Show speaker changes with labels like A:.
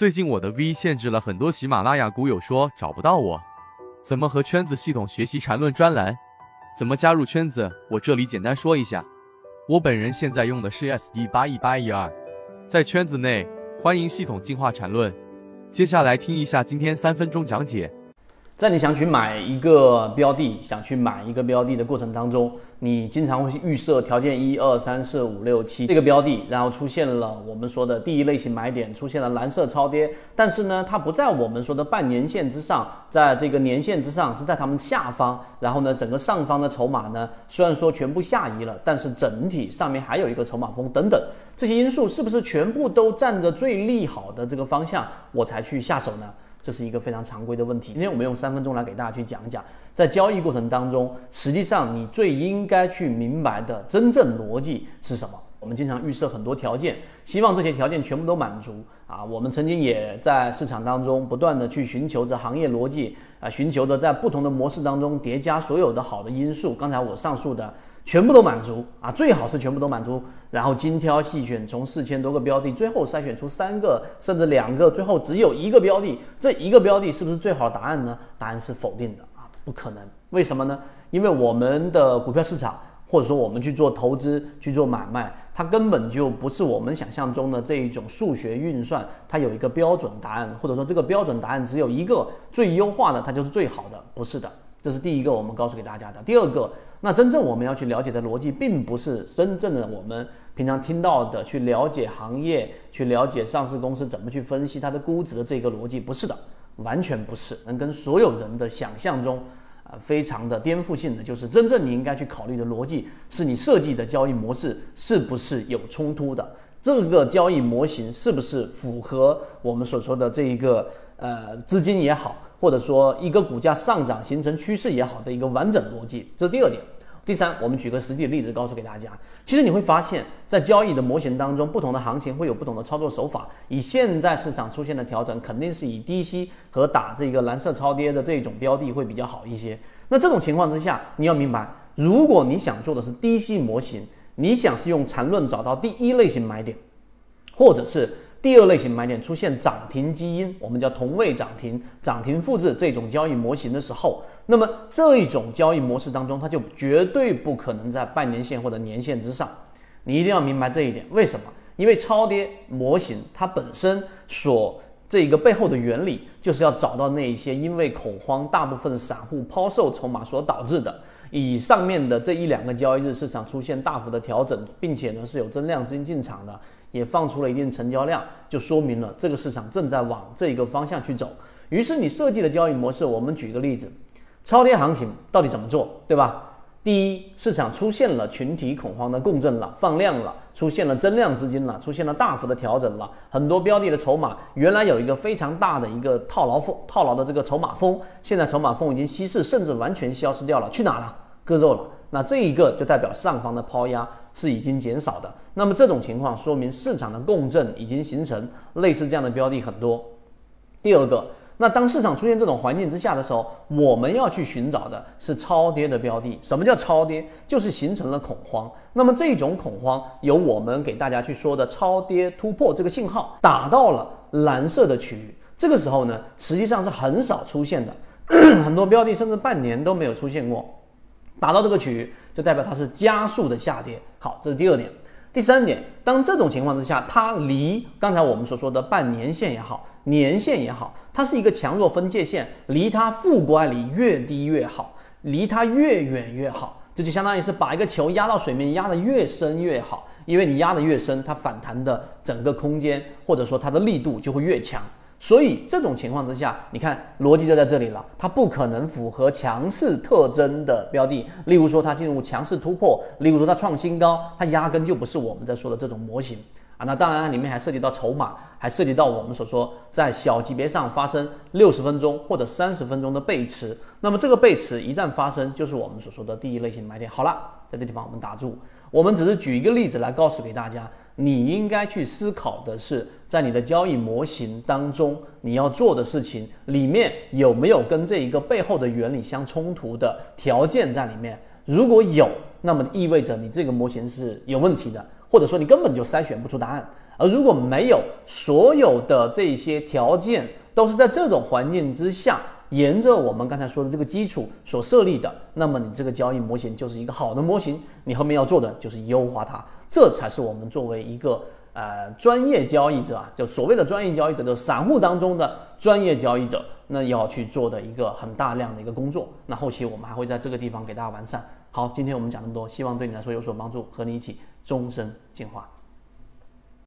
A: 最近我的 V 限制了很多喜马拉雅股友说找不到我，怎么和圈子系统学习缠论专栏？怎么加入圈子？我这里简单说一下。我本人现在用的是 SD 八一八一二，在圈子内欢迎系统进化缠论。接下来听一下今天三分钟讲解。
B: 在你想去买一个标的，想去买一个标的的过程当中，你经常会去预设条件一二三四五六七这个标的，然后出现了我们说的第一类型买点，出现了蓝色超跌，但是呢，它不在我们说的半年线之上，在这个年线之上，是在它们下方。然后呢，整个上方的筹码呢，虽然说全部下移了，但是整体上面还有一个筹码峰等等，这些因素是不是全部都站着最利好的这个方向，我才去下手呢？这是一个非常常规的问题。今天我们用三分钟来给大家去讲一讲，在交易过程当中，实际上你最应该去明白的真正逻辑是什么。我们经常预设很多条件，希望这些条件全部都满足啊。我们曾经也在市场当中不断的去寻求着行业逻辑啊，寻求着在不同的模式当中叠加所有的好的因素。刚才我上述的。全部都满足啊，最好是全部都满足，然后精挑细选，从四千多个标的，最后筛选出三个甚至两个，最后只有一个标的，这一个标的是不是最好的答案呢？答案是否定的啊，不可能。为什么呢？因为我们的股票市场，或者说我们去做投资、去做买卖，它根本就不是我们想象中的这一种数学运算，它有一个标准答案，或者说这个标准答案只有一个最优化的，它就是最好的，不是的。这是第一个，我们告诉给大家的。第二个，那真正我们要去了解的逻辑，并不是真正的我们平常听到的去了解行业、去了解上市公司怎么去分析它的估值的这个逻辑，不是的，完全不是。能跟所有人的想象中，啊，非常的颠覆性的，就是真正你应该去考虑的逻辑，是你设计的交易模式是不是有冲突的，这个交易模型是不是符合我们所说的这一个呃资金也好。或者说一个股价上涨形成趋势也好的一个完整逻辑，这是第二点。第三，我们举个实际的例子告诉给大家。其实你会发现在交易的模型当中，不同的行情会有不同的操作手法。以现在市场出现的调整，肯定是以低吸和打这个蓝色超跌的这种标的会比较好一些。那这种情况之下，你要明白，如果你想做的是低吸模型，你想是用缠论找到第一类型买点，或者是。第二类型买点出现涨停基因，我们叫同位涨停、涨停复制这种交易模型的时候，那么这一种交易模式当中，它就绝对不可能在半年线或者年线之上。你一定要明白这一点。为什么？因为超跌模型它本身所这一个背后的原理，就是要找到那一些因为恐慌，大部分散户抛售筹码所导致的，以上面的这一两个交易日市场出现大幅的调整，并且呢是有增量资金进场的。也放出了一定成交量，就说明了这个市场正在往这个方向去走。于是你设计的交易模式，我们举个例子，超跌行情到底怎么做，对吧？第一，市场出现了群体恐慌的共振了，放量了，出现了增量资金了，出现了大幅的调整了，很多标的的筹码原来有一个非常大的一个套牢风，套牢的这个筹码峰，现在筹码峰已经稀释，甚至完全消失掉了，去哪了？割肉了。那这一个就代表上方的抛压是已经减少的。那么这种情况说明市场的共振已经形成，类似这样的标的很多。第二个，那当市场出现这种环境之下的时候，我们要去寻找的是超跌的标的。什么叫超跌？就是形成了恐慌。那么这种恐慌由我们给大家去说的超跌突破这个信号打到了蓝色的区域，这个时候呢，实际上是很少出现的，很多标的甚至半年都没有出现过。打到这个区域，就代表它是加速的下跌。好，这是第二点。第三点，当这种情况之下，它离刚才我们所说的半年线也好，年线也好，它是一个强弱分界线，离它负乖离越低越好，离它越远越好。这就相当于是把一个球压到水面，压得越深越好，因为你压得越深，它反弹的整个空间或者说它的力度就会越强。所以这种情况之下，你看逻辑就在这里了，它不可能符合强势特征的标的，例如说它进入强势突破，例如说它创新高，它压根就不是我们在说的这种模型。啊。那当然，里面还涉及到筹码，还涉及到我们所说在小级别上发生六十分钟或者三十分钟的背驰。那么这个背驰一旦发生，就是我们所说的第一类型买点。好了，在这地方我们打住，我们只是举一个例子来告诉给大家。你应该去思考的是，在你的交易模型当中，你要做的事情里面有没有跟这一个背后的原理相冲突的条件在里面？如果有，那么意味着你这个模型是有问题的，或者说你根本就筛选不出答案。而如果没有所有的这些条件都是在这种环境之下，沿着我们刚才说的这个基础所设立的，那么你这个交易模型就是一个好的模型。你后面要做的就是优化它，这才是我们作为一个呃专业交易者啊，就所谓的专业交易者的散户当中的专业交易者，那要去做的一个很大量的一个工作。那后期我们还会在这个地方给大家完善。好，今天我们讲这么多，希望对你来说有所帮助，和你一起终身进化。